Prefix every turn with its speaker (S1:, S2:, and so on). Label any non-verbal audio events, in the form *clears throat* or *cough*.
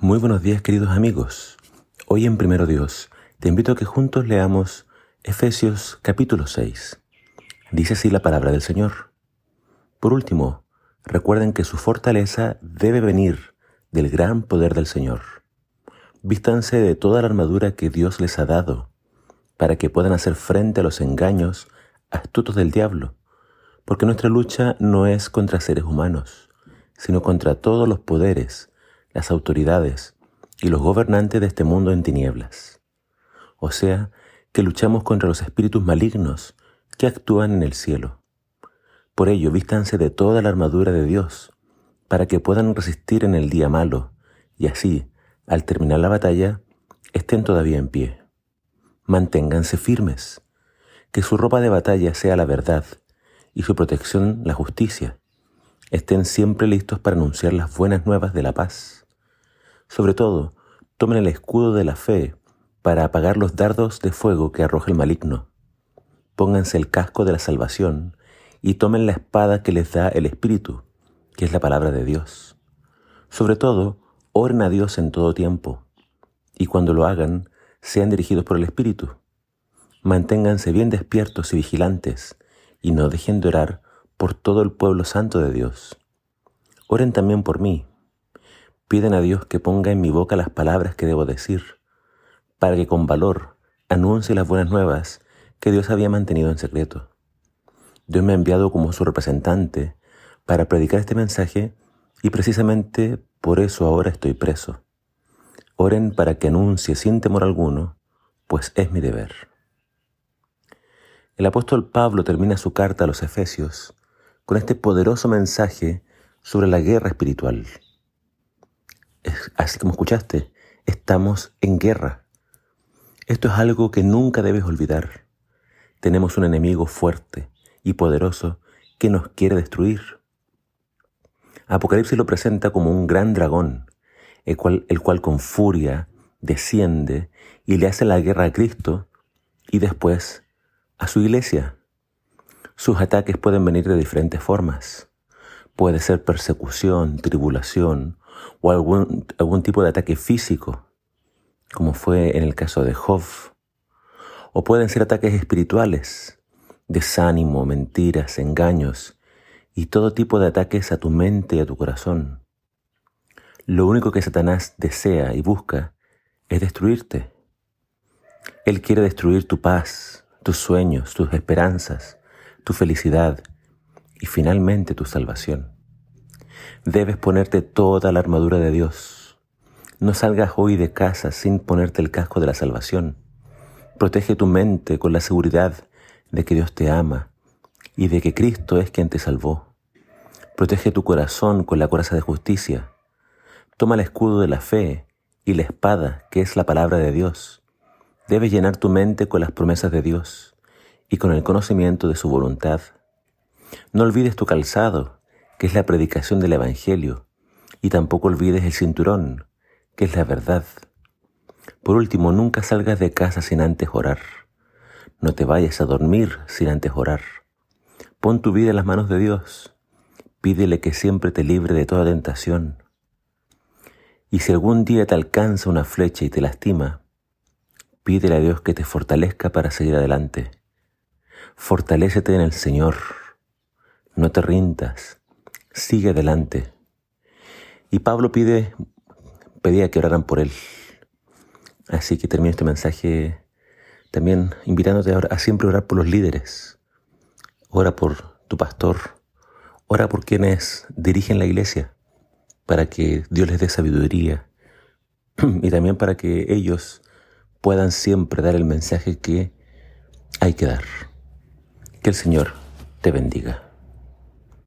S1: Muy buenos días queridos amigos. Hoy en Primero Dios te invito a que juntos leamos Efesios capítulo 6. Dice así la palabra del Señor. Por último, recuerden que su fortaleza debe venir del gran poder del Señor. Vístanse de toda la armadura que Dios les ha dado, para que puedan hacer frente a los engaños astutos del diablo, porque nuestra lucha no es contra seres humanos, sino contra todos los poderes, las autoridades y los gobernantes de este mundo en tinieblas. O sea, que luchamos contra los espíritus malignos que actúan en el cielo. Por ello, vístanse de toda la armadura de Dios, para que puedan resistir en el día malo, y así, al terminar la batalla, estén todavía en pie. Manténganse firmes, que su ropa de batalla sea la verdad, y su protección la justicia. Estén siempre listos para anunciar las buenas nuevas de la paz. Sobre todo, tomen el escudo de la fe para apagar los dardos de fuego que arroja el maligno. Pónganse el casco de la salvación y tomen la espada que les da el Espíritu, que es la palabra de Dios. Sobre todo, oren a Dios en todo tiempo, y cuando lo hagan, sean dirigidos por el Espíritu. Manténganse bien despiertos y vigilantes, y no dejen de orar por todo el pueblo santo de Dios. Oren también por mí. Piden a Dios que ponga en mi boca las palabras que debo decir para que con valor anuncie las buenas nuevas que Dios había mantenido en secreto. Dios me ha enviado como su representante para predicar este mensaje y precisamente por eso ahora estoy preso. Oren para que anuncie sin temor alguno, pues es mi deber. El apóstol Pablo termina su carta a los Efesios con este poderoso mensaje sobre la guerra espiritual. Así como escuchaste, estamos en guerra. Esto es algo que nunca debes olvidar. Tenemos un enemigo fuerte y poderoso que nos quiere destruir. Apocalipsis lo presenta como un gran dragón, el cual, con furia desciende y le hace la guerra a Cristo y después a su iglesia. Sus ataques pueden venir de diferentes formas. Puede ser persecución, tribulación o algún, algún tipo de ataque físico como fue en el caso de Job, o pueden ser ataques espirituales, desánimo, mentiras, engaños y todo tipo de ataques a tu mente y a tu corazón. Lo único que Satanás desea y busca es destruirte. Él quiere destruir tu paz, tus sueños, tus esperanzas, tu felicidad y finalmente tu salvación. Debes ponerte toda la armadura de Dios no salgas hoy de casa sin ponerte el casco de la salvación. Protege tu mente con la seguridad de que Dios te ama y de que Cristo es quien te salvó. Protege tu corazón con la coraza de justicia. Toma el escudo de la fe y la espada, que es la palabra de Dios. Debes llenar tu mente con las promesas de Dios y con el conocimiento de su voluntad. No olvides tu calzado, que es la predicación del Evangelio, y tampoco olvides el cinturón, que es la verdad. Por último, nunca salgas de casa sin antes orar. No te vayas a dormir sin antes orar. Pon tu vida en las manos de Dios. Pídele que siempre te libre de toda tentación. Y si algún día te alcanza una flecha y te lastima, pídele a Dios que te fortalezca para seguir adelante. Fortalécete en el Señor. No te rindas. Sigue adelante. Y Pablo pide pedía que oraran por él. Así que termino este mensaje también invitándote a, siempre orar por los líderes. Ora por tu pastor. Ora por quienes dirigen la iglesia para que Dios les dé sabiduría *clears throat* y también para que ellos puedan siempre dar el mensaje que hay que dar. Que el Señor te bendiga.